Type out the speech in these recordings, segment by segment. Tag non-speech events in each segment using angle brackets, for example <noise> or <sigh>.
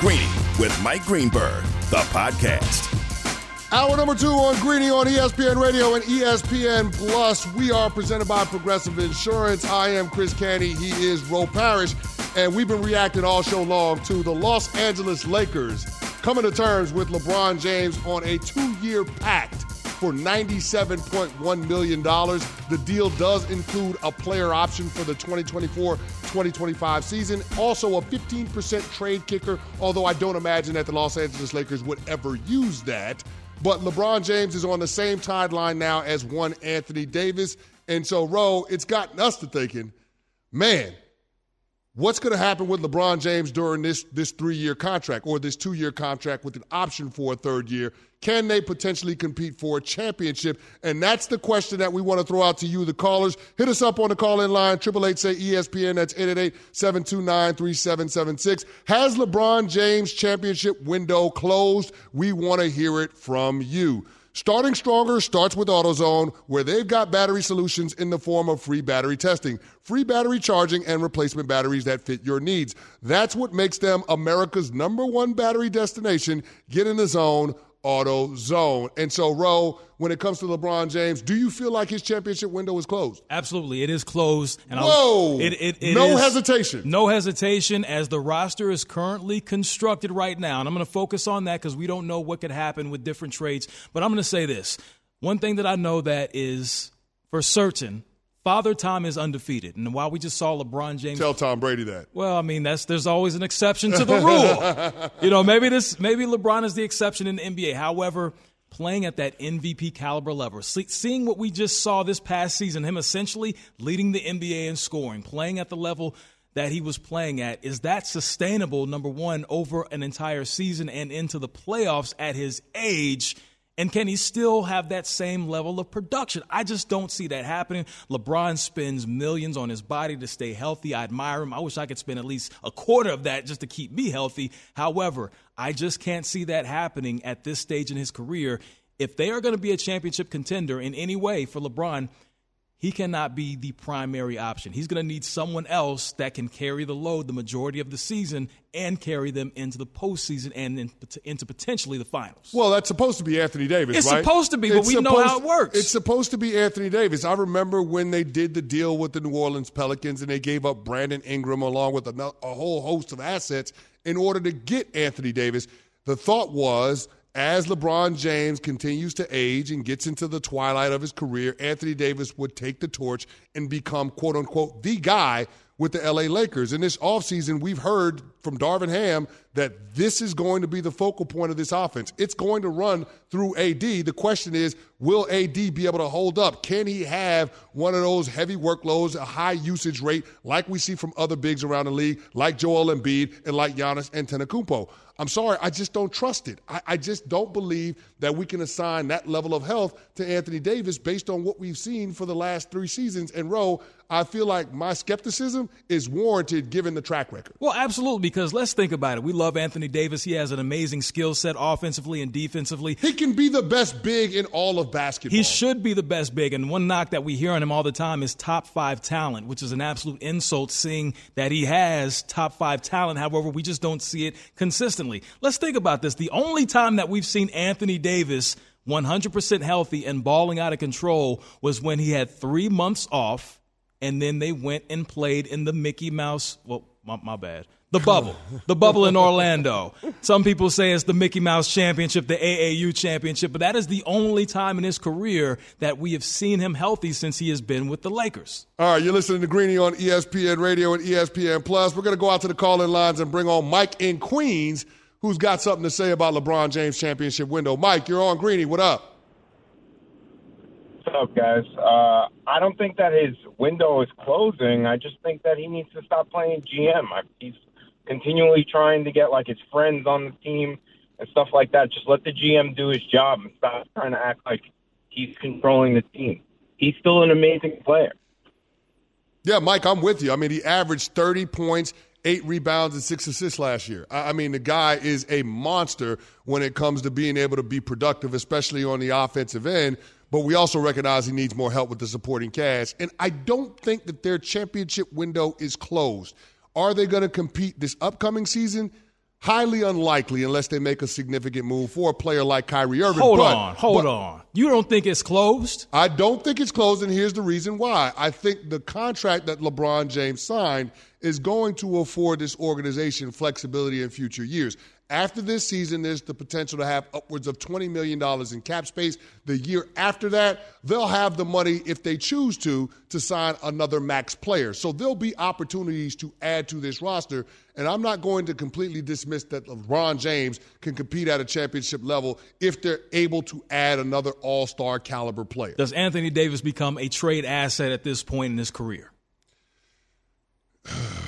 Greeny with Mike Greenberg, the podcast. Hour number two on Greeny on ESPN Radio and ESPN Plus. We are presented by Progressive Insurance. I am Chris Canty. He is Ro Parrish. And we've been reacting all show long to the Los Angeles Lakers coming to terms with LeBron James on a two year pact for $97.1 million. The deal does include a player option for the 2024 2025 season, also a 15% trade kicker, although I don't imagine that the Los Angeles Lakers would ever use that. But LeBron James is on the same tide line now as one Anthony Davis. And so, Ro, it's gotten us to thinking, man, what's going to happen with LeBron James during this this three year contract or this two year contract with an option for a third year? Can they potentially compete for a championship? And that's the question that we want to throw out to you, the callers. Hit us up on the call in line, 888 say ESPN. That's 888 729 3776. Has LeBron James' championship window closed? We want to hear it from you. Starting Stronger starts with AutoZone, where they've got battery solutions in the form of free battery testing, free battery charging, and replacement batteries that fit your needs. That's what makes them America's number one battery destination. Get in the zone Auto Zone. And so, Ro, when it comes to LeBron James, do you feel like his championship window is closed? Absolutely, it is closed. And Whoa! it, it, it no is, hesitation. No hesitation, as the roster is currently constructed right now. And I'm going to focus on that because we don't know what could happen with different trades. But I'm going to say this: one thing that I know that is for certain Father Time is undefeated, and while we just saw LeBron James tell Tom Brady that, well, I mean that's there's always an exception to the <laughs> rule. you know, maybe this maybe LeBron is the exception in the NBA. However, playing at that MVP caliber level, seeing what we just saw this past season, him essentially leading the NBA in scoring, playing at the level that he was playing at, is that sustainable? Number one, over an entire season and into the playoffs at his age and can he still have that same level of production? I just don't see that happening. LeBron spends millions on his body to stay healthy. I admire him. I wish I could spend at least a quarter of that just to keep me healthy. However, I just can't see that happening at this stage in his career. If they are going to be a championship contender in any way for LeBron, he cannot be the primary option. He's going to need someone else that can carry the load the majority of the season and carry them into the postseason and into potentially the finals. Well, that's supposed to be Anthony Davis, it's right? supposed to be, but it's we supposed, know how it works. It's supposed to be Anthony Davis. I remember when they did the deal with the New Orleans Pelicans and they gave up Brandon Ingram along with a, a whole host of assets in order to get Anthony Davis. The thought was as LeBron James continues to age and gets into the twilight of his career, Anthony Davis would take the torch and become, quote unquote, the guy with the LA Lakers. In this offseason, we've heard from Darvin Ham that this is going to be the focal point of this offense. It's going to run through AD. The question is, will AD be able to hold up? Can he have one of those heavy workloads, a high usage rate like we see from other bigs around the league, like Joel Embiid and like Giannis Antetokounmpo? I'm sorry, I just don't trust it. I, I, just don't believe that we can assign that level of health to Anthony Davis based on what we've seen for the last three seasons in row. I feel like my skepticism is warranted given the track record. Well, absolutely, because let's think about it. We love Anthony Davis. He has an amazing skill set offensively and defensively. He can be the best big in all of basketball. He should be the best big. And one knock that we hear on him all the time is top five talent, which is an absolute insult seeing that he has top five talent. However, we just don't see it consistently. Let's think about this. The only time that we've seen Anthony Davis 100% healthy and balling out of control was when he had three months off and then they went and played in the Mickey Mouse. Well, my, my bad. The bubble, the bubble in Orlando. Some people say it's the Mickey Mouse Championship, the AAU Championship, but that is the only time in his career that we have seen him healthy since he has been with the Lakers. All right, you're listening to Greeny on ESPN Radio and ESPN Plus. We're going to go out to the call-in lines and bring on Mike in Queens, who's got something to say about LeBron James championship window. Mike, you're on Greeny. What up? What's up, guys? Uh, I don't think that his window is closing. I just think that he needs to stop playing GM. He's continually trying to get like his friends on the team and stuff like that. Just let the GM do his job and stop trying to act like he's controlling the team. He's still an amazing player. Yeah, Mike, I'm with you. I mean, he averaged 30 points, eight rebounds, and six assists last year. I mean, the guy is a monster when it comes to being able to be productive, especially on the offensive end. But we also recognize he needs more help with the supporting cast. And I don't think that their championship window is closed. Are they going to compete this upcoming season? Highly unlikely unless they make a significant move for a player like Kyrie Irving. Hold but, on, hold but on. You don't think it's closed? I don't think it's closed, and here's the reason why. I think the contract that LeBron James signed is going to afford this organization flexibility in future years. After this season, there's the potential to have upwards of $20 million in cap space. The year after that, they'll have the money, if they choose to, to sign another max player. So there'll be opportunities to add to this roster. And I'm not going to completely dismiss that LeBron James can compete at a championship level if they're able to add another all star caliber player. Does Anthony Davis become a trade asset at this point in his career? <sighs>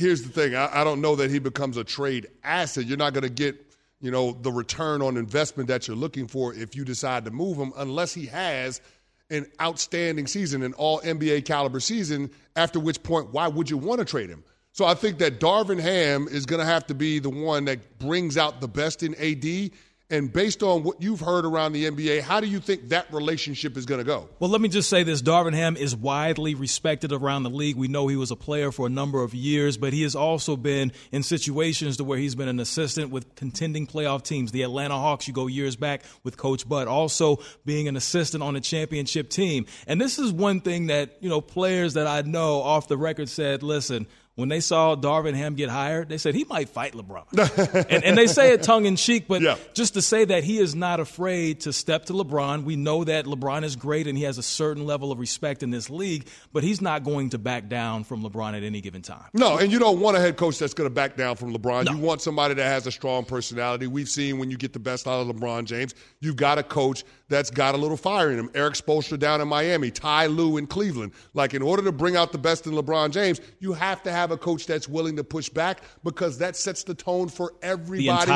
here's the thing I, I, don't know that he becomes a trade asset. You're not going to get you know the return on investment that you're looking for if you decide to move him unless he has an outstanding season, an all NBA caliber season, after which point why would you want to trade him? So I think that Darvin Ham is going to have to be the one that brings out the best in AD and based on what you've heard around the NBA, how do you think that relationship is going to go? Well, let me just say this Darvin Ham is widely respected around the league. We know he was a player for a number of years, but he has also been in situations to where he's been an assistant with contending playoff teams. The Atlanta Hawks, you go years back with Coach Bud, also being an assistant on a championship team. And this is one thing that, you know, players that I know off the record said, listen, when they saw Darvin Ham get hired, they said he might fight LeBron. <laughs> and, and, they say it tongue in cheek, but yeah. just to say that he is not afraid to step to LeBron. We know that LeBron is great and he has a certain level of respect in this league, but he's not going to back down from LeBron at any given time. No, and you don't want a head coach that's going to back down from LeBron. No. You want somebody that has a strong personality. We've seen when you get the best out of LeBron James, you've got a coach that's got a little fire in him. Erik Spoelstra down in Miami, Ty Lue in Cleveland. Like, in order to bring out the best in LeBron James, you have to have a coach that's willing to push back because that sets the tone for everybody the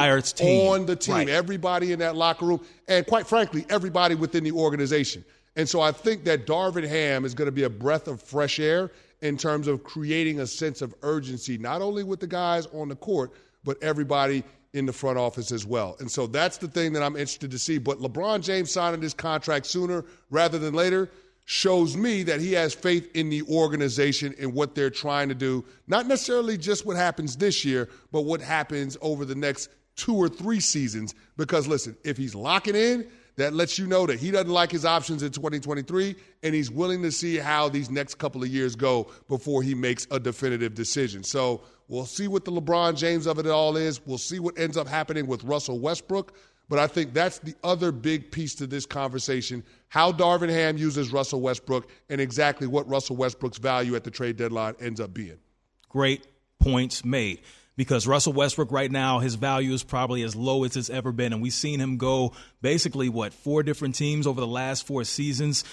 on the team, right. everybody in that locker room, and quite frankly, everybody within the organization. And so I think that Darvin Ham is going to be a breath of fresh air in terms of creating a sense of urgency, not only with the guys on the court, but everybody in the front office as well. And so that's the thing that I'm interested to see. But LeBron James signing this contract sooner rather than later shows me that he has faith in the organization and what they're trying to do. Not necessarily just what happens this year, but what happens over the next two or three seasons. Because listen, if he's locking in, that lets you know that he doesn't like his options in 2023 and he's willing to see how these next couple of years go before he makes a definitive decision. So we'll see what the LeBron James of it all is. We'll see what ends up happening with Russell Westbrook. But I think that's the other big piece to this conversation how Darvin Ham uses Russell Westbrook and exactly what Russell Westbrook's value at the trade deadline ends up being. Great points made because Russell Westbrook right now, his value is probably as low as it's ever been. And we've seen him go basically, what, four different teams over the last four seasons,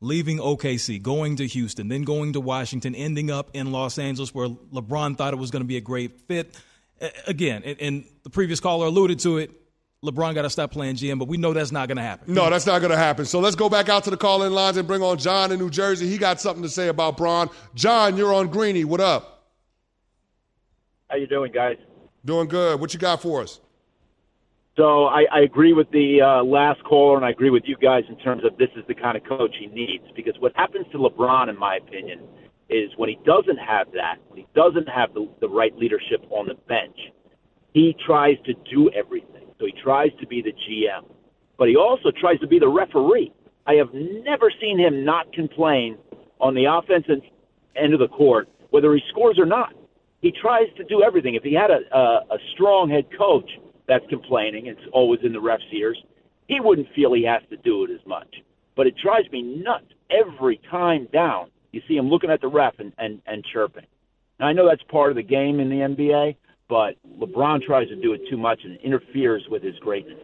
leaving OKC, going to Houston, then going to Washington, ending up in Los Angeles where LeBron thought it was going to be a great fit. Again, and the previous caller alluded to it. LeBron got to stop playing GM, but we know that's not going to happen. No, that's not going to happen. So let's go back out to the call in lines and bring on John in New Jersey. He got something to say about Bron. John, you're on Greeny. What up? How you doing, guys? Doing good. What you got for us? So I, I agree with the uh, last caller, and I agree with you guys in terms of this is the kind of coach he needs. Because what happens to LeBron, in my opinion, is when he doesn't have that, when he doesn't have the, the right leadership on the bench, he tries to do everything. So he tries to be the GM, but he also tries to be the referee. I have never seen him not complain on the offensive end of the court, whether he scores or not he tries to do everything. If he had a, a, a strong head coach that's complaining, it's always in the ref's ears, he wouldn't feel he has to do it as much. But it drives me nuts every time down. You see him looking at the ref and, and, and chirping. Now, I know that's part of the game in the NBA, but LeBron tries to do it too much and interferes with his greatness.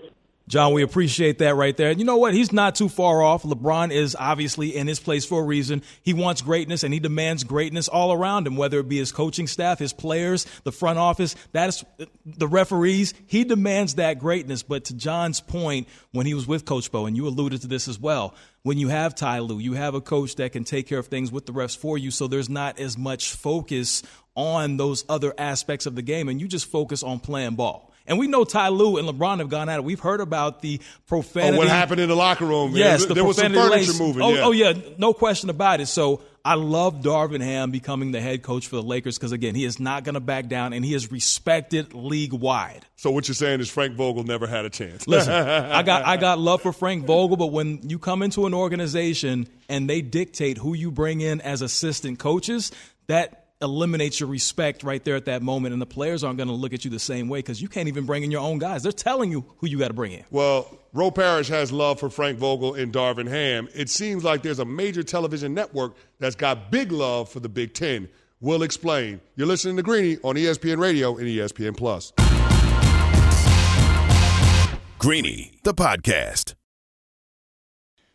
John, we appreciate that right there. You know what? He's not too far off. LeBron is obviously in his place for a reason. He wants greatness and he demands greatness all around him, whether it be his coaching staff, his players, the front office, that is the referees. He demands that greatness. But to John's point, when he was with Coach Spo, and you alluded to this as well, when you have Ty Lue, you have a coach that can take care of things with the refs for you, so there's not as much focus on those other aspects of the game, and you just focus on playing ball. And we know Ty Lue and LeBron have gone at it. We've heard about the profanity. Oh, what happened in the locker room? Yes, there, the there was some furniture lace. moving. Oh, yeah. oh, yeah, no question about it. So I love Darvin Ham becoming the head coach for the Lakers because again, he is not going to back down, and he is respected league wide. So what you're saying is Frank Vogel never had a chance. Listen, <laughs> I got I got love for Frank Vogel, but when you come into an organization and they dictate who you bring in as assistant coaches, that eliminates your respect right there at that moment, and the players aren't going to look at you the same way because you can't even bring in your own guys. They're telling you who you got to bring in. Well, Ro Parrish has love for Frank Vogel and Darvin Ham. It seems like there's a major television network that's got big love for the Big Ten. We'll explain. You're listening to Greeny on ESPN Radio and ESPN Plus. Greeny, the podcast.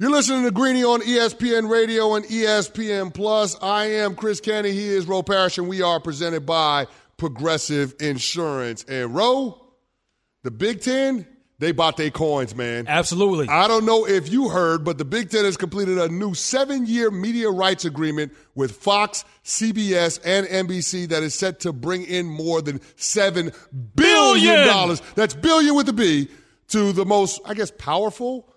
You're listening to Greeny on ESPN Radio and ESPN Plus. I am Chris Canty. He is Ro Parrish, and we are presented by Progressive Insurance. And Ro, the Big Ten, they bought their coins, man. Absolutely. I don't know if you heard, but the Big Ten has completed a new seven year media rights agreement with Fox, CBS, and NBC that is set to bring in more than $7 billion. Billion! That's billion with a B to the most, I guess, powerful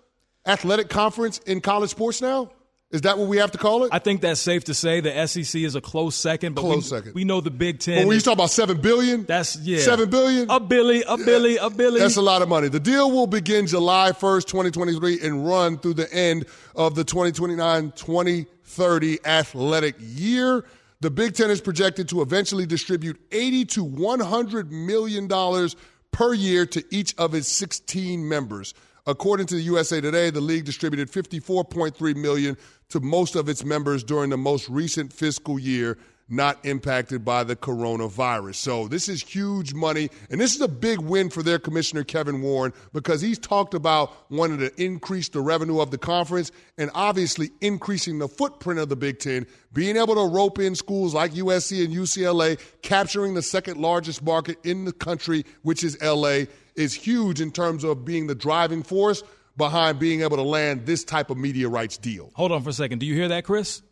athletic conference in college sports now? Is that what we have to call it? I think that's safe to say. The SEC is a close second, but Close we, second. we know the Big Ten. but when you talk about seven billion, that's yeah, seven billion, a billy, a billy, a billy. That's a lot of money. The deal will begin July 1st, 2023, and run through the end of the 2029 2030 athletic year. The Big Ten is projected to eventually distribute 80 to 100 million dollars per year to each of its 16 members. According to the USA Today, the league distributed 54.3 million to most of its members during the most recent fiscal year not impacted by the coronavirus. So this is huge money, and this is a big win for their commissioner, Kevin Warren, because he's talked about wanting to increase the revenue of the conference and obviously increasing the footprint of the Big Ten, being able to rope in schools like USC and UCLA, capturing the second largest market in the country, which is LA, is huge in terms of being the driving force behind being able to land this type of media rights deal. Hold on for a second. Do you hear that, Chris?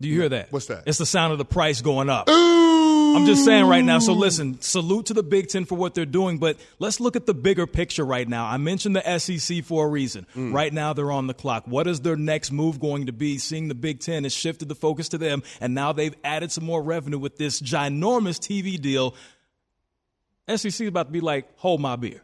Do you hear that? What's that? It's the sound of the price going up. Ooh! I'm just saying right now. So listen, salute to the Big Ten for what they're doing, but let's look at the bigger picture right now. I mentioned the SEC for a reason. Mm. Right now, they're on the clock. What is their next move going to be? Seeing the Big Ten has shifted the focus to them, and now they've added some more revenue with this ginormous TV deal. SEC is about to be like, hold my beer.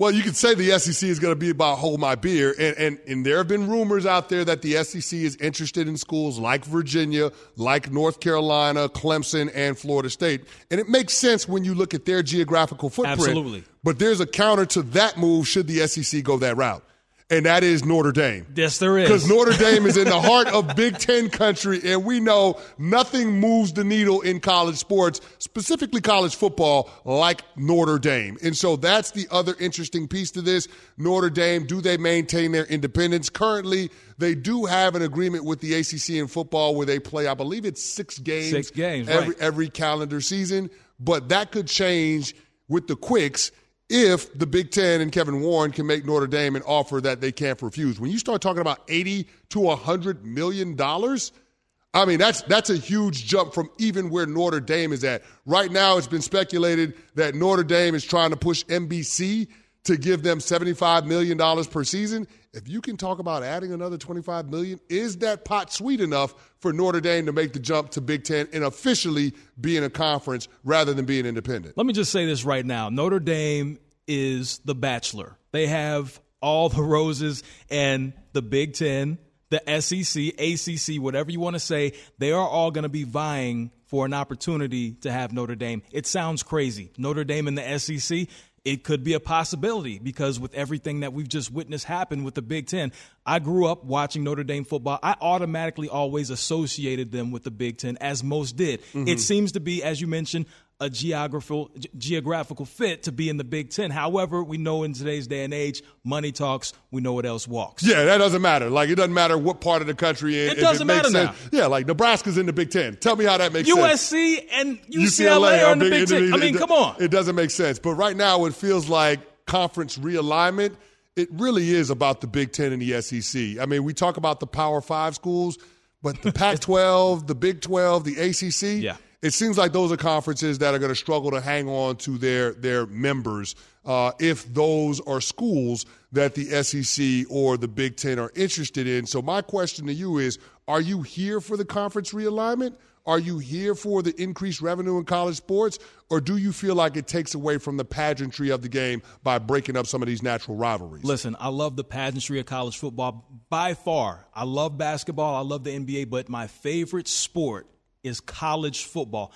Well, you could say the SEC is going to be about hold my beer, and, and and there have been rumors out there that the SEC is interested in schools like Virginia, like North Carolina, Clemson, and Florida State, and it makes sense when you look at their geographical footprint. Absolutely. But there's a counter to that move should the SEC go that route and that is Notre Dame. Yes, there is. Because Notre Dame is in the heart of Big Ten country, and we know nothing moves the needle in college sports, specifically college football, like Notre Dame. And so that's the other interesting piece to this. Notre Dame, do they maintain their independence? Currently, they do have an agreement with the ACC in football where they play, I believe it's six games, six games every, right. every calendar season, but that could change with the quicks if the Big Ten and Kevin Warren can make Notre Dame an offer that they can't refuse. When you start talking about 80 to 100 million dollars, I mean that's that's a huge jump from even where Notre Dame is at. Right now it's been speculated that Notre Dame is trying to push NBC to give them 75 million dollars per season. If you can talk about adding another 25 million, is that pot sweet enough for Notre Dame to make the jump to Big 10 and officially be in a conference rather than being independent? Let me just say this right now. Notre Dame is the bachelor. They have all the roses and the Big 10, the SEC, ACC, whatever you want to say, they are all going to be vying for an opportunity to have Notre Dame. It sounds crazy. Notre Dame in the SEC, it could be a possibility because with everything that we've just witnessed happen with the Big Ten, I grew up watching Notre Dame football. I automatically always associated them with the Big Ten, as most did. Mm-hmm. It seems to be, as you mentioned, a geographical geographical fit to be in the Big Ten. However, we know in today's day and age, money talks. We know what else walks. Yeah, that doesn't matter. Like it doesn't matter what part of the country it, it doesn't it matter sense. now. Yeah, like Nebraska's in the Big Ten. Tell me how that makes USC sense. USC and UCLA, UCLA are in the Big Ten. I mean, come on. It doesn't make sense. But right now, it feels like conference realignment. It really is about the Big Ten and the SEC. I mean, we talk about the Power Five schools, but the <laughs> Pac-12, the Big 12, the ACC. Yeah it seems like those are conferences that are going to struggle to hang on to their their members uh, if those are schools that the SEC or the Big Ten are interested in. So my question to you is: Are you here for the conference realignment? Are you here for the increased revenue in college sports, or do you feel like it takes away from the pageantry of the game by breaking up some of these natural rivalries? Listen, I love the pageantry of college football by far. I love basketball, I love the NBA, but my favorite sport is college football.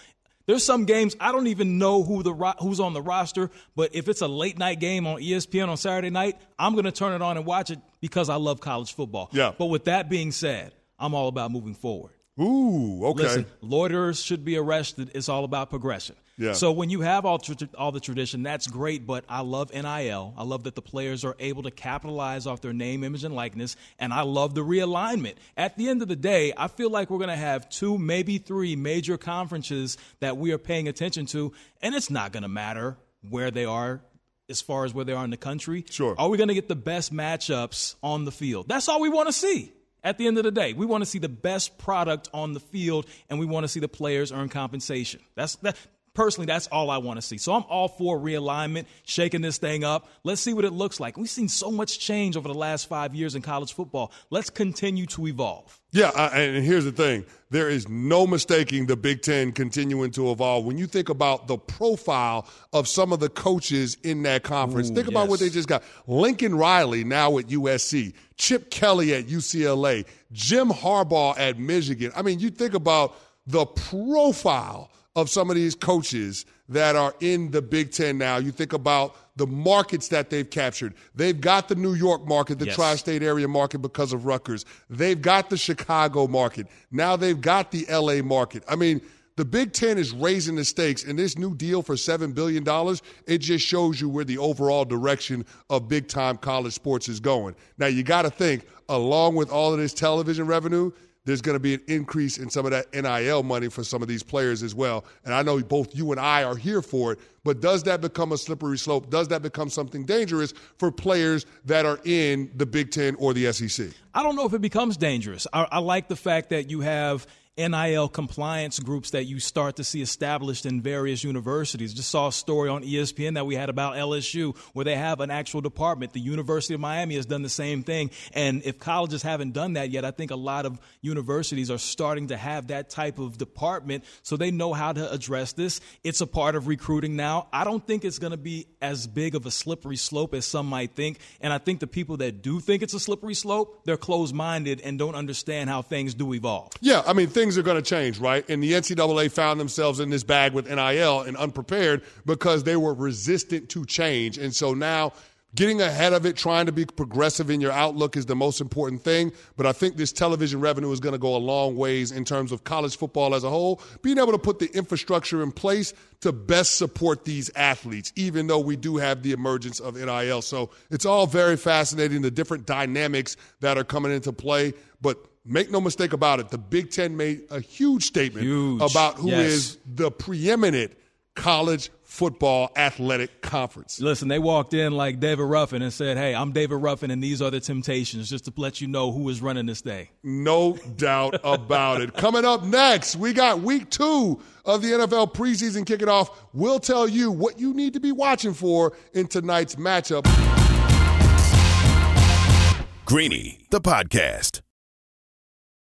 There's some games I don't even know who the who's on the roster, but if it's a late night game on ESPN on Saturday night, I'm going to turn it on and watch it because I love college football. Yeah. But with that being said, I'm all about moving forward. Ooh, okay. Listen, loiterers should be arrested. It's all about progression. Yeah. So when you have all tra- all the tradition, that's great. But I love NIL. I love that the players are able to capitalize off their name, image, and likeness. And I love the realignment. At the end of the day, I feel like we're going to have two, maybe three major conferences that we are paying attention to, and it's not going to matter where they are as far as where they are in the country. Sure. Are we going to get the best matchups on the field? That's all we want to see. At the end of the day, we want to see the best product on the field, and we want to see the players earn compensation. That's that. Personally, that's all I want to see. So I'm all for realignment, shaking this thing up. Let's see what it looks like. We've seen so much change over the last five years in college football. Let's continue to evolve. Yeah, uh, and here's the thing there is no mistaking the Big Ten continuing to evolve. When you think about the profile of some of the coaches in that conference, Ooh, think about yes. what they just got. Lincoln Riley now at USC, Chip Kelly at UCLA, Jim Harbaugh at Michigan. I mean, you think about the profile of some of these coaches that are in the Big Ten now. You think about the markets that they've captured. They've got the New York market, the Yes. tri state area market because of Rutgers. They've got the Chicago market. Now they've got the LA market. I mean, the Big Ten is raising the stakes, and this new deal for $7 billion, it just shows you where the overall direction of big time college sports is going. Now, you got to think, along with all of this television revenue, there's going to be an increase in some of that NIL money for some of these players as well. And I know both you and I are here for it, but does that become a slippery slope? Does that become something dangerous for players that are in the Big Ten or the SEC? I don't know if it becomes dangerous. I, I like the fact that you have NIL compliance groups that you start to see established in various universities. Just saw a story on ESPN that we had about LSU where they have an actual department. The University of Miami has done the same thing. And if colleges haven't done that yet, I think a lot of universities are starting to have that type of department so they know how to address this. It's a part of recruiting now. I don't think it's going to be as big of a slippery slope as some might think. And I think the people that do think it's a slippery slope, they're closed minded and don't understand how things do evolve. Yeah, I mean, things are going to change, right? And the NCAA found themselves in this bag with NIL and unprepared because they were resistant to change. And so now getting ahead of it, trying to be progressive in your outlook is the most important thing. But I think this television revenue is going to go a long ways in terms of college football as a whole, being able to put the infrastructure in place to best support these athletes, even though we do have the emergence of NIL. So it's all very fascinating, the different dynamics that are coming into play. But make no mistake about it, the Big Ten made a huge statement huge. about who yes. is the preeminent college football athletic conference. Listen, they walked in like David Ruffin and said, Hey, I'm David Ruffin, and these are the temptations, just to let you know who is running this day. No doubt about it. Coming up next, we got week two of the NFL preseason kicking off. We'll tell you what you need to be watching for in tonight's matchup. Greeny, the podcast.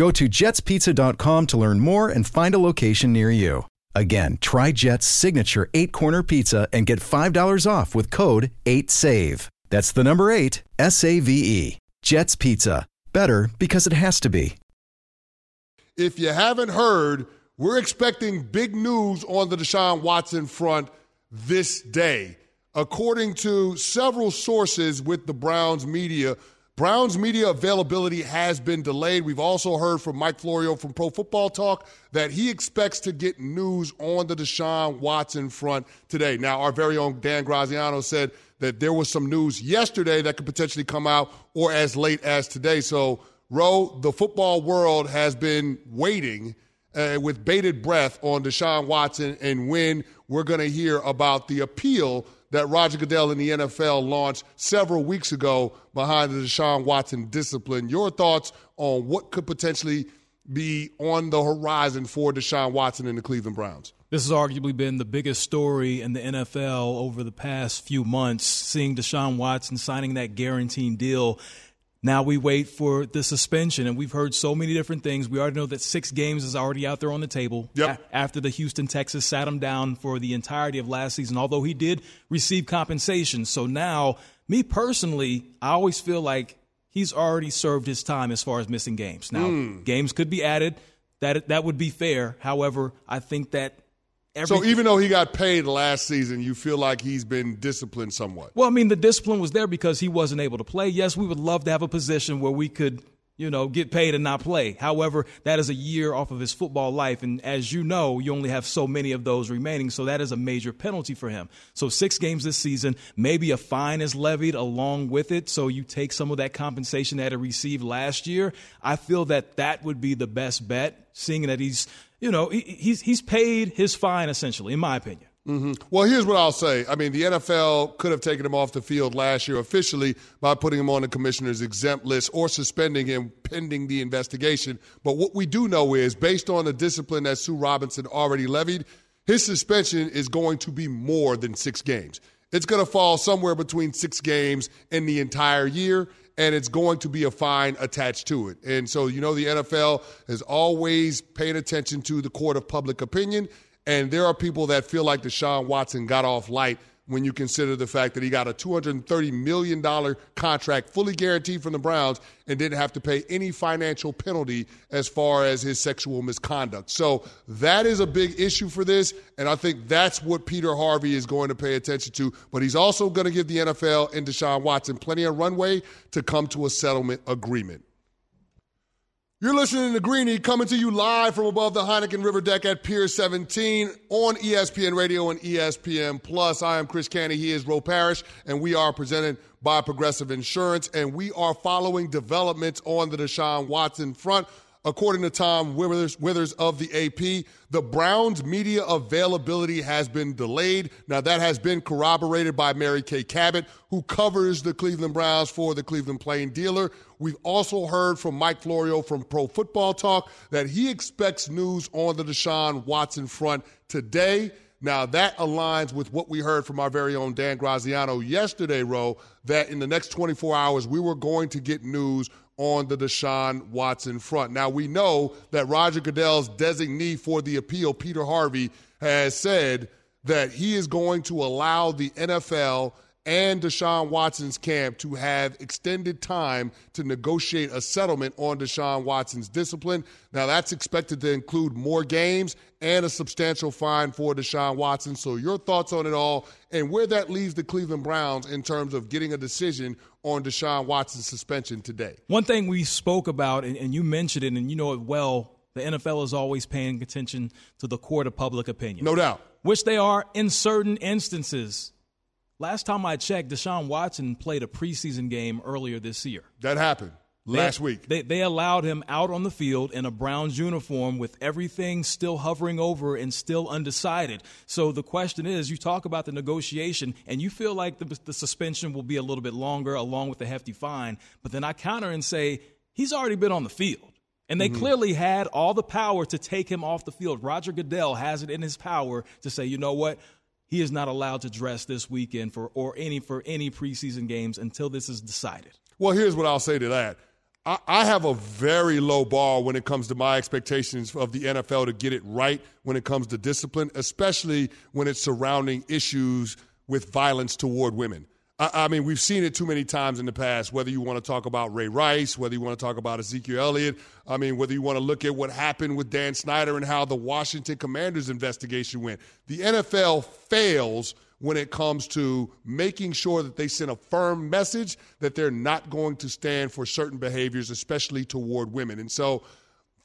Go to jetspizza.com to learn more and find a location near you. Again, try Jet's signature eight corner pizza and get $5 off with code 8SAVE. That's the number eight, S A V E. Jet's Pizza. Better because it has to be. If you haven't heard, we're expecting big news on the Deshaun Watson front this day. According to several sources with the Browns media, Browns media availability has been delayed. We've also heard from Mike Florio from Pro Football Talk that he expects to get news on the Deshaun Watson front today. Now, our very own Dan Graziano said that there was some news yesterday that could potentially come out or as late as today. So, Ro, the football world has been waiting uh, with bated breath on Deshaun Watson and when we're going to hear about the appeal that Roger Goodell and the NFL launched several weeks ago behind the Deshaun Watson discipline. Your thoughts on what could potentially be on the horizon for Deshaun Watson and the Cleveland Browns? This has arguably been the biggest story in the NFL over the past few months, seeing Deshaun Watson signing that guaranteed deal. Now we wait for the suspension, and we've heard so many different things. We already know that six games is already out there on the table yep. a- after the Houston Texans sat him down for the entirety of last season, although he did receive compensation. So now, me personally, I always feel like he's already served his time as far as missing games. Now, Mm. games could be added. That that would be fair. However, I think that so even though he got paid last season, you feel like he's been disciplined somewhat. Well, I mean, the discipline was there because he wasn't able to play. Yes, we would love to have a position where we could you know, get paid and not play. However, that is a year off of his football life. And as you know, you only have so many of those remaining. So that is a major penalty for him. So six games this season, maybe a fine is levied along with it. So you take some of that compensation that he received last year. I feel that that would be the best bet, seeing that he's, you know, he, he's, he's paid his fine essentially, in my opinion. Mm-hmm. Well, here's what I'll say. I mean, the NFL could have taken him off the field last year officially by putting him on the commissioner's exempt list or suspending him pending the investigation. But what we do know is, based on the discipline that Sue Robinson already levied, his suspension is going to be more than six games. It's going to fall somewhere between six games in the entire year and it's going to be a fine attached to it. And so, you know, the NFL is always paying attention to the court of public opinion. And there are people that feel like Deshaun Watson got off light when you consider the fact that he got a $230 million contract fully guaranteed from the Browns and didn't have to pay any financial penalty as far as his sexual misconduct. So that is a big issue for this, and I think that's what Peter Harvey is going to pay attention to. But he's also going to give the NFL and Deshaun Watson plenty of runway to come to a settlement agreement. You're listening to Greeny coming to you live from above the Heineken River deck at Pier 17 on ESPN Radio and ESPN Plus. I am Chris Canty. He is Ro Parrish, and we are presented by Progressive Insurance. And we are following developments on the Deshaun Watson front. According to Tom Withers, Withers, of the AP, the Browns' media availability has been delayed. Now, that has been corroborated by Mary Kay Cabot, who covers the Cleveland Browns for the Cleveland Plain Dealer. We've also heard from Mike Florio from Pro Football Talk that he expects news on the Deshaun Watson front today. Now, that aligns with what we heard from our very own Dan Graziano yesterday, Ro, that in the next 24 hours, we were going to get news on the Deshaun Watson front. Now, we know that Roger Goodell's designee for the appeal, Peter Harvey, has said that he is going to allow the NFL and Deshaun Watson's camp to have extended time to negotiate a settlement on Deshaun Watson's discipline. Now, that's expected to include more games and a substantial fine for Deshaun Watson. So, your thoughts on it all and where that leaves the Cleveland Browns in terms of getting a decision on Deshaun Watson's suspension today? One thing we spoke about, and, and you mentioned it, and you know it well. The NFL is always paying attention to the court of public opinion. No doubt. Which they are in certain instances Last time I checked, Deshaun Watson played a preseason game earlier this year. That happened last they, week. They, they allowed him out on the field in a Browns uniform with everything still hovering over and still undecided. So the question is you talk about the negotiation and you feel like the, the suspension will be a little bit longer along with the hefty fine. But then I counter and say he's already been on the field. And they mm-hmm. clearly had all the power to take him off the field. Roger Goodell has it in his power to say, you know what? He is not allowed to dress this weekend for or any for any preseason games until this is decided. Well, here's what I'll say to that. I, I have a very low bar when it comes to my expectations of the NFL to get it right when it comes to discipline, especially when it's surrounding issues with violence toward women. I, mean, we've seen it too many times in the past, whether you want to talk about Ray Rice, whether you want to talk about Ezekiel Elliott. I mean, whether you want to look at what happened with Dan Snyder and how the Washington Commanders investigation went. The NFL fails when it comes to making sure that they send a firm message that they're not going to stand for certain behaviors, especially toward women. And so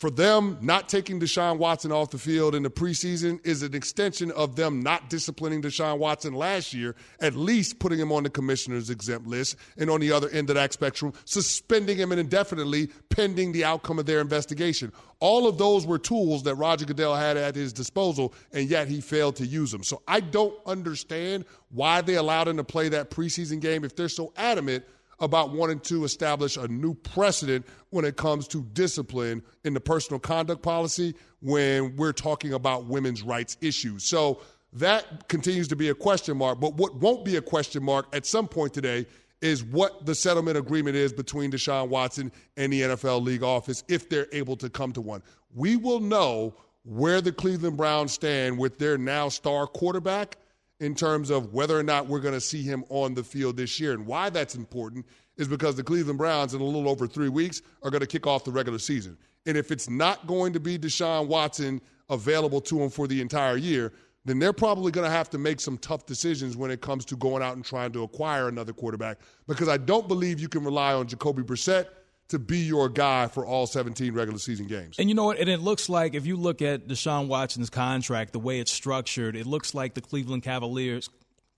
for them not taking Deshaun Watson off the field in the preseason is an extension of them not disciplining Deshaun Watson last year, at least putting him on the commissioner's exempt list, and on the other end of that spectrum, suspending him indefinitely pending the outcome of their investigation. All of those were tools that Roger Goodell had at his disposal, and yet he failed to use them. So I don't understand why they allowed him to play that preseason game if they're so adamant about wanting to establish a new precedent when it comes to discipline in the personal conduct policy when we're talking about women's rights issues. So that continues to be a question mark. But what won't be a question mark at some point today is what the settlement agreement is between Deshaun Watson and the NFL league office if they're able to come to one. We will know where the Cleveland Browns stand with their now star quarterback in terms of whether or not we're going to see him on the field this year. And why that's important is because the Cleveland Browns, in a little over three weeks, are going to kick off the regular season. And if it's not going to be Deshaun Watson available to him for the entire year, then they're probably going to have to make some tough decisions when it comes to going out and trying to acquire another quarterback because I don't believe you can rely on Jacoby Brissett to be your guy for all 17 regular season games. And you know what? And it looks like if you look at Deshaun Watson's contract, the way it's structured, it looks like the Cleveland Cavaliers,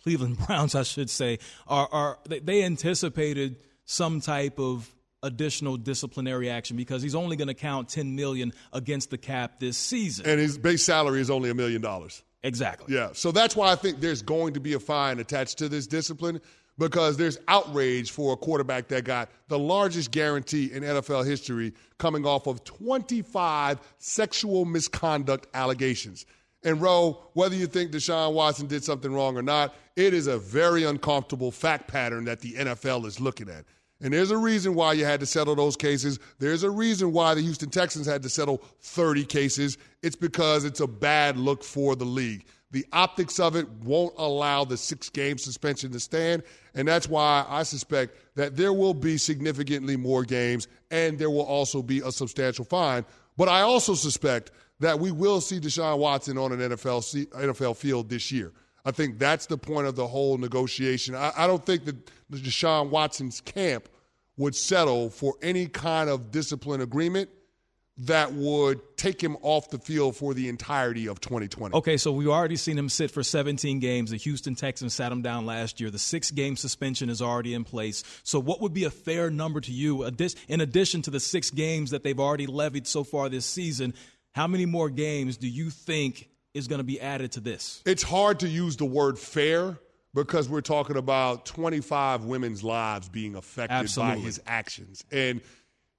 Cleveland <laughs> Browns, I should say, are, are they anticipated some type of additional disciplinary action because he's only going to count 10 million against the cap this season. And his base salary is only a million dollars. Exactly. Yeah. So that's why I think there's going to be a fine attached to this discipline because there's outrage for a quarterback that got the largest guarantee in NFL history coming off of 25 sexual misconduct allegations. And Ro, whether you think Deshaun Watson did something wrong or not, it is a very uncomfortable fact pattern that the NFL is looking at. And there's a reason why you had to settle those cases. There's a reason why the Houston Texans had to settle 30 cases. It's because it's a bad look for the league. The optics of it won't allow the six game suspension to stand. And that's why I suspect that there will be significantly more games and there will also be a substantial fine. But I also suspect that we will see Deshaun Watson on an NFL, NFL field this year. I think that's the point of the whole negotiation. I, I don't think that Deshaun Watson's camp would settle for any kind of discipline agreement that would take him off the field for the entirety of 2020. Okay, so we've already seen him sit for 17 games. The Houston Texans sat him down last year. The six game suspension is already in place. So, what would be a fair number to you, in addition to the six games that they've already levied so far this season? How many more games do you think is going to be added to this? It's hard to use the word fair because we're talking about 25 women's lives being affected Absolutely. by his actions. And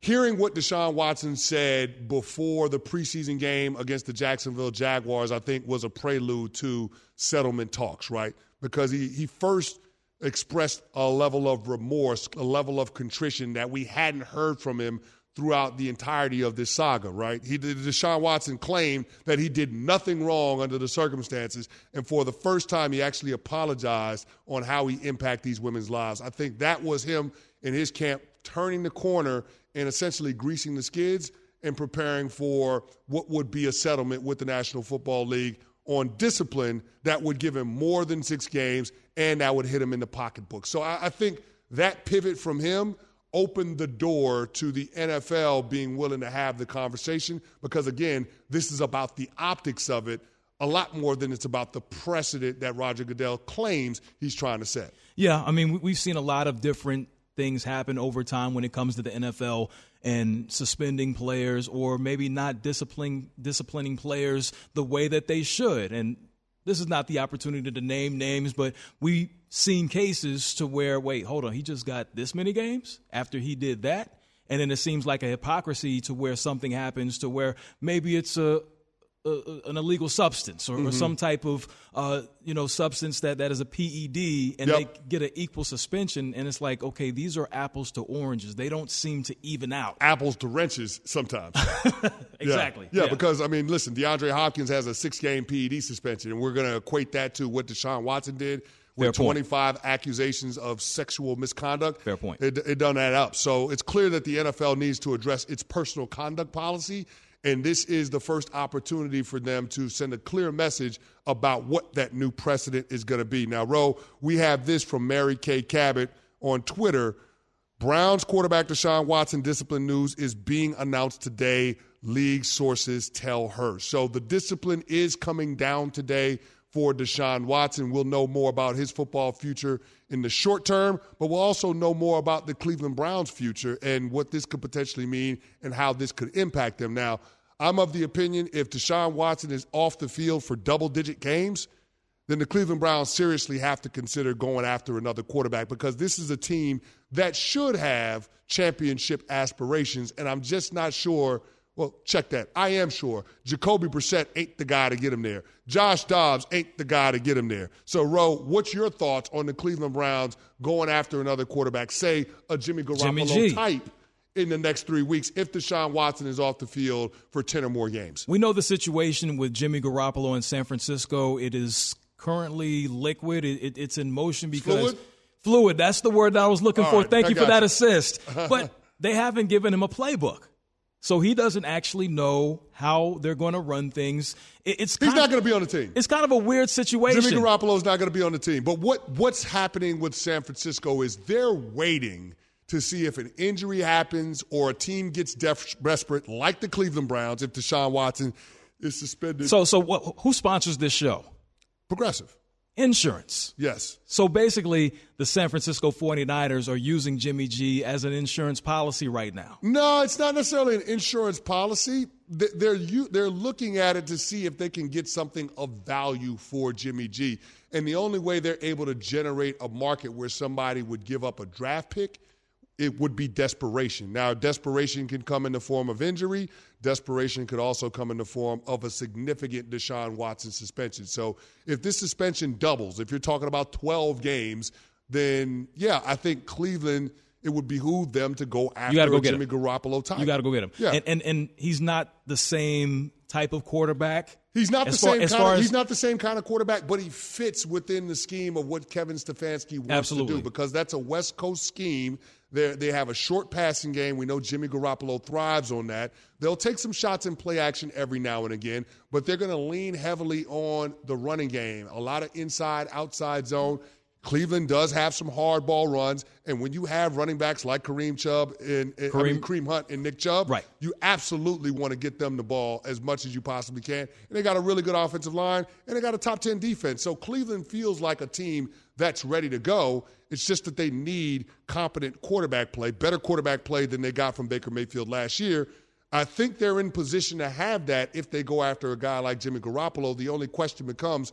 hearing what Deshaun Watson said before the preseason game against the Jacksonville Jaguars, I think was a prelude to settlement talks, right? Because he, he first expressed a level of remorse, a level of contrition that we hadn't heard from him throughout the entirety of this saga, right? He Deshaun Watson claimed that he did nothing wrong under the circumstances, and for the first time, he actually apologized on how he impacted these women's lives. I think that was him in his camp turning the corner and essentially greasing the skids and preparing for what would be a settlement with the National Football League on discipline that would give him more than six games and that would hit him in the pocketbook. So I, I think that pivot from him – opened the door to the NFL being willing to have the conversation because, again, this is about the optics of it a lot more than it's about the precedent that Roger Goodell claims he's trying to set. Yeah, I mean, we've seen a lot of different things happen over time when it comes to the NFL and suspending players or maybe not disciplining disciplining players the way that they should. And this is not the opportunity to name names, but we've seen cases to where, wait, hold on, he just got this many games after he did that. And then it seems like a hypocrisy to where something happens to where maybe it's a, a an illegal substance or, mm-hmm. or, some type of uh, you know substance that, that is a PED and yep. they get an equal suspension and it's like okay these are apples to oranges they don't seem to even out apples to wrenches sometimes <laughs> exactly yeah. Yeah, yeah. because I mean listen DeAndre Hopkins has a six game PED suspension and we're going to equate that to what Deshaun Watson did with 25 accusations of sexual misconduct. Fair point. It, it doesn't add up. So it's clear that the NFL needs to address its personal conduct policy. And this is the first opportunity for them to send a clear message about what that new precedent is going to be. Now, Ro, we have this from Mary Kay Cabot on Twitter. Browns quarterback Deshaun Watson discipline news is being announced today. League sources tell her. So the discipline is coming down today for Deshaun Watson. We'll know more about his football future in the short term, but we'll also know more about the Cleveland Browns' future and what this could potentially mean and how this could impact them. Now, I'm of the opinion if Deshaun Watson is off the field for double digit games, then the Cleveland Browns seriously have to consider going after another quarterback because this is a team that should have championship aspirations, and I'm just not sure – well, check that. I am sure Jacoby Brissett ain't the guy to get him there. Josh Dobbs ain't the guy to get him there. So, Ro, what's your thoughts on the Cleveland Browns going after another quarterback, say a Jimmy Garoppolo Jimmy type? in the next three weeks if Deshaun Watson is off the field for 10 or more games. We know the situation with Jimmy Garoppolo in San Francisco. It is currently liquid, it, it, it's in motion because. Fluid? Fluid, that's the word that I was looking All for. right, Thank I you for that assist. <laughs> But they haven't given him a playbook. So he doesn't actually know how they're going to run things. It's he's not going to be on the team. It's kind of a weird situation. Jimmy Garoppolo's not going to be on the team. But what what's happening with San Francisco is they're waiting to see if an injury happens or a team gets desperate, like the Cleveland Browns, if Deshaun Watson is suspended. So, so what, who sponsors this show? Progressive. Insurance. Yes. So basically, the San Francisco 49ers are using Jimmy G as an insurance policy right now. No, it's not necessarily an insurance policy. They're, they're looking at it to see if they can get something of value for Jimmy G. And the only way they're able to generate a market where somebody would give up a draft pick it would be desperation. Now, desperation can come in the form of injury. Desperation could also come in the form of a significant Deshaun Watson suspension. So, if this suspension doubles, if you're talking about 12 games, then yeah, I think Cleveland it would behoove them to go after you gotta go Jimmy him. Garoppolo type. You got to go get him. Yeah. And, and and he's not the same type of quarterback. He's not the far, same as kind far of, as, he's not the same kind of quarterback, but he fits within the scheme of what Kevin Stefanski wants Absolutely. to do because that's a West Coast scheme. They they have a short passing game. We know Jimmy Garoppolo thrives on that. They'll take some shots in play action every now and again, but they're going to lean heavily on the running game. A lot of inside outside zone. Cleveland does have some hard ball runs, and when you have running backs like Kareem Chubb and, and I mean, Kareem Hunt and Nick Chubb, right. you absolutely want to get them the ball as much as you possibly can. And they got a really good offensive line, and they got a top 10 defense. So Cleveland feels like a team that's ready to go. It's just that they need competent quarterback play, better quarterback play than they got from Baker Mayfield last year. I think they're in position to have that if they go after a guy like Jimmy Garoppolo. The only question becomes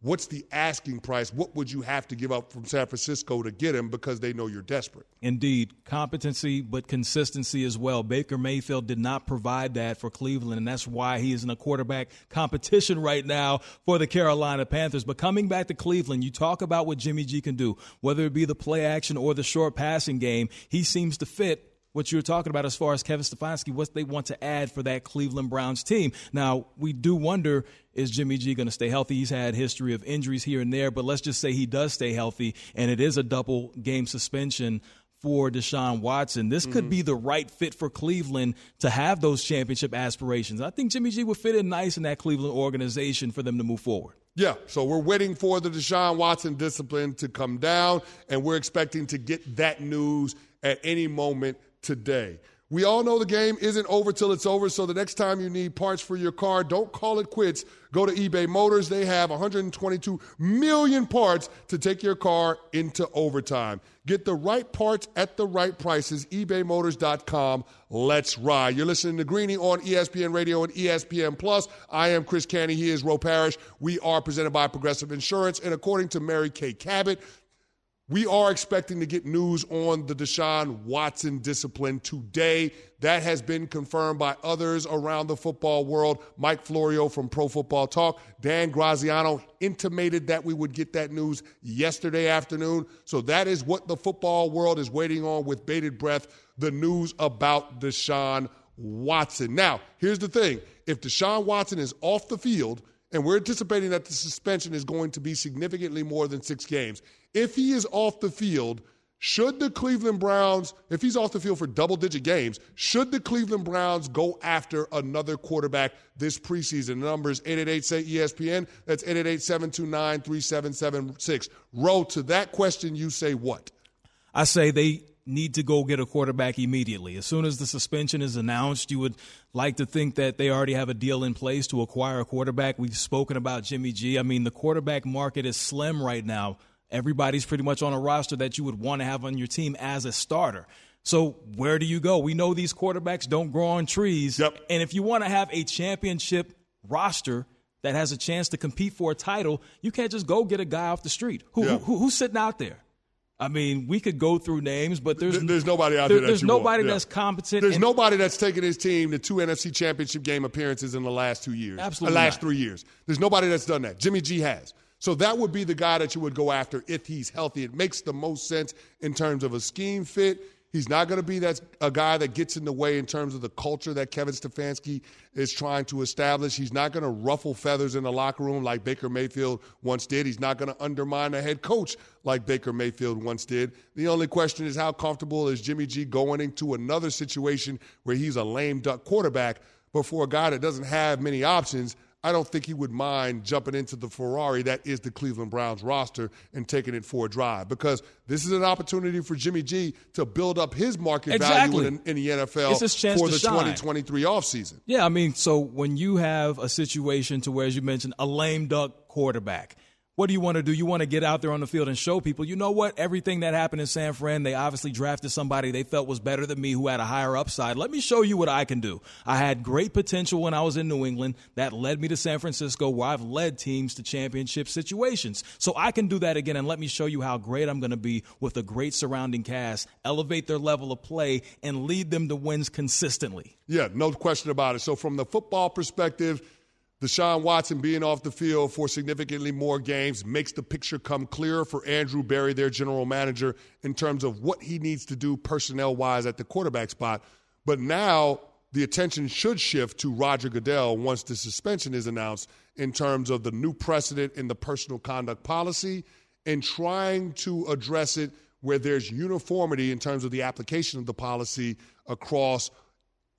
what's the asking price? What would you have to give up from San Francisco to get him because they know you're desperate? Indeed, competency, but consistency as well. Baker Mayfield did not provide that for Cleveland, and that's why he is in a quarterback competition right now for the Carolina Panthers. But coming back to Cleveland, you talk about what Jimmy G can do, whether it be the play action or the short passing game, he seems to fit what you were talking about as far as Kevin Stefanski, what they want to add for that Cleveland Browns team. Now, we do wonder is Jimmy G going to stay healthy? He's had history of injuries here and there, but let's just say he does stay healthy and it is a double game suspension for Deshaun Watson. This could mm-hmm. be the right fit for Cleveland to have those championship aspirations. I think Jimmy G would fit in nice in that Cleveland organization for them to move forward. Yeah, so we're waiting for the Deshaun Watson discipline to come down, and we're expecting to get that news at any moment today. We all know the game isn't over till it's over, so the next time you need parts for your car, don't call it quits. Go to eBay Motors. They have 122 million parts to take your car into overtime. Get the right parts at the right prices. ebaymotors.com. Let's ride. You're listening to Greeny on ESPN Radio and ESPN Plus. I am Chris Canty. He is Ro Parrish. We are presented by Progressive Insurance, and according to Mary Kay Cabot, we are expecting to get news on the Deshaun Watson discipline today. That has been confirmed by others around the football world. Mike Florio from Pro Football Talk, Dan Graziano intimated that we would get that news yesterday afternoon. So that is what the football world is waiting on with bated breath the news about Deshaun Watson. Now, here's the thing if Deshaun Watson is off the field, and we're anticipating that the suspension is going to be significantly more than six games. If he is off the field, should the Cleveland Browns, if he's off the field for double digit games, should the Cleveland Browns go after another quarterback this preseason? The numbers 888 say ESPN. That's 888 729 3776. Ro to that question, you say what? I say they need to go get a quarterback immediately. As soon as the suspension is announced, you would like to think that they already have a deal in place to acquire a quarterback. We've spoken about Jimmy G. I mean, the quarterback market is slim right now. Everybody's pretty much on a roster that you would want to have on your team as a starter. So where do you go? We know these quarterbacks don't grow on trees. Yep. And if you want to have a championship roster that has a chance to compete for a title, you can't just go get a guy off the street. Who, yeah. who who's sitting out there? I mean, we could go through names, but there's there's nobody out there, there. there's nobody yeah. that's competent. There's nobody that's taken his team to two NFC Championship game appearances in the last two years. Absolutely, the last not. three years. There's nobody that's done that. Jimmy G has. So that would be the guy that you would go after if he's healthy. It makes the most sense in terms of a scheme fit. He's not going to be that a guy that gets in the way in terms of the culture that Kevin Stefanski is trying to establish. He's not going to ruffle feathers in the locker room like Baker Mayfield once did. He's not going to undermine a head coach like Baker Mayfield once did. The only question is how comfortable is Jimmy G going into another situation where he's a lame duck quarterback, but for a guy that doesn't have many options – I don't think he would mind jumping into the Ferrari that is the Cleveland Browns roster and taking it for a drive because this is an opportunity for Jimmy G to build up his market exactly. value in, in, the NFL for the 2023 offseason. Yeah, I mean, so when you have a situation to where, as you mentioned, a lame duck quarterback – what do you want to do? You want to get out there on the field and show people, you know what? Everything that happened in San Fran, they obviously drafted somebody they felt was better than me who had a higher upside. Let me show you what I can do. I had great potential when I was in New England. That led me to San Francisco, where I've led teams to championship situations. So I can do that again, and let me show you how great I'm going to be with a great surrounding cast, elevate their level of play, and lead them to wins consistently. Yeah, no question about it. So, from the football perspective, Deshaun Watson being off the field for significantly more games makes the picture come clearer for Andrew Berry, their general manager, in terms of what he needs to do personnel wise at the quarterback spot. But now the attention should shift to Roger Goodell once the suspension is announced in terms of the new precedent in the personal conduct policy and trying to address it where there's uniformity in terms of the application of the policy across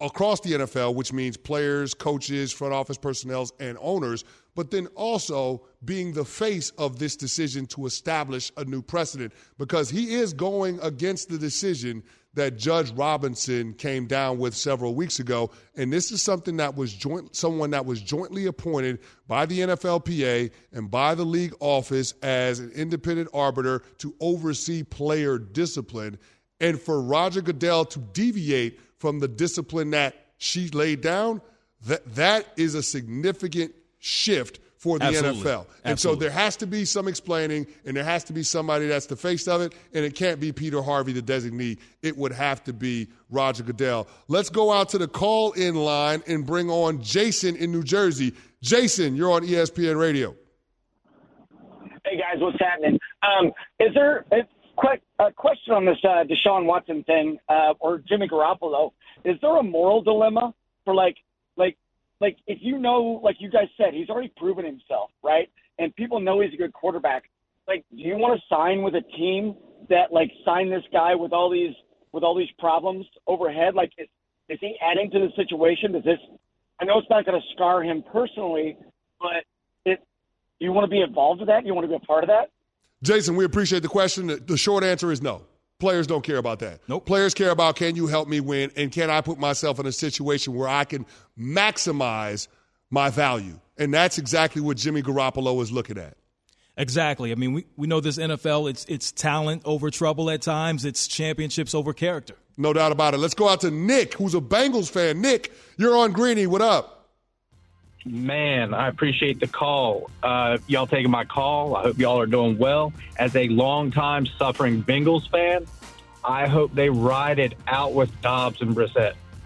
across the NFL, which means players, coaches, front office personnel, and owners, but then also being the face of this decision to establish a new precedent because he is going against the decision that Judge Robinson came down with several weeks ago. And this is something that was joint, someone that was jointly appointed by the NFLPA and by the league office as an independent arbiter to oversee player discipline. And for Roger Goodell to deviate from the discipline that she laid down, that that is a significant shift for the Absolutely. NFL. And Absolutely. so there has to be some explaining, and there has to be somebody that's the face of it, and it can't be Peter Harvey, the designee. It would have to be Roger Goodell. Let's go out to the call in line and bring on Jason in New Jersey. Jason, you're on ESPN Radio. Hey guys, what's happening? Um, is there quick a question on this uh, Deshaun Watson thing uh, or Jimmy Garoppolo? Is there a moral dilemma for like like like if you know like you guys said he's already proven himself right? And people know he's a good quarterback. Like do you want to sign with a team that like sign this guy with all these with all these problems overhead? Like is, is he adding to the situation? Does this I know it's not going to scar him personally but it you want to be involved with that? You want to be a part of that Jason, we appreciate the question. The short answer is no. Players don't care about that. Nope. Players care about can you help me win and can I put myself in a situation where I can maximize my value. And that's exactly what Jimmy Garoppolo is looking at. Exactly. I mean, we, we know this NFL, it's, it's talent over trouble at times, it's championships over character. No doubt about it. Let's go out to Nick, who's a Bengals fan. Nick, you're on Greeny. What up? Man, I appreciate the call. Uh, y'all taking my call. I hope y'all are doing well. As a longtime suffering Bengals fan, I hope they ride it out with Dobbs and Brissett. <laughs>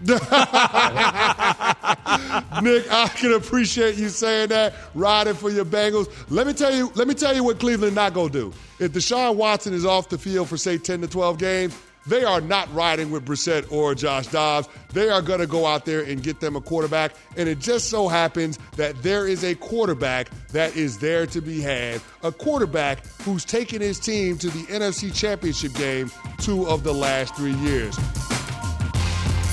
Nick, I can appreciate you saying that. Riding for your Bengals. Let me tell you. Let me tell you what Cleveland not gonna do. If Deshaun Watson is off the field for say ten to twelve games, they are not riding with Brissett or Josh Dobbs. They are going to go out there and get them a quarterback. And it just so happens that there is a quarterback that is there to be had. A quarterback who's taken his team to the NFC Championship game two of the last three years.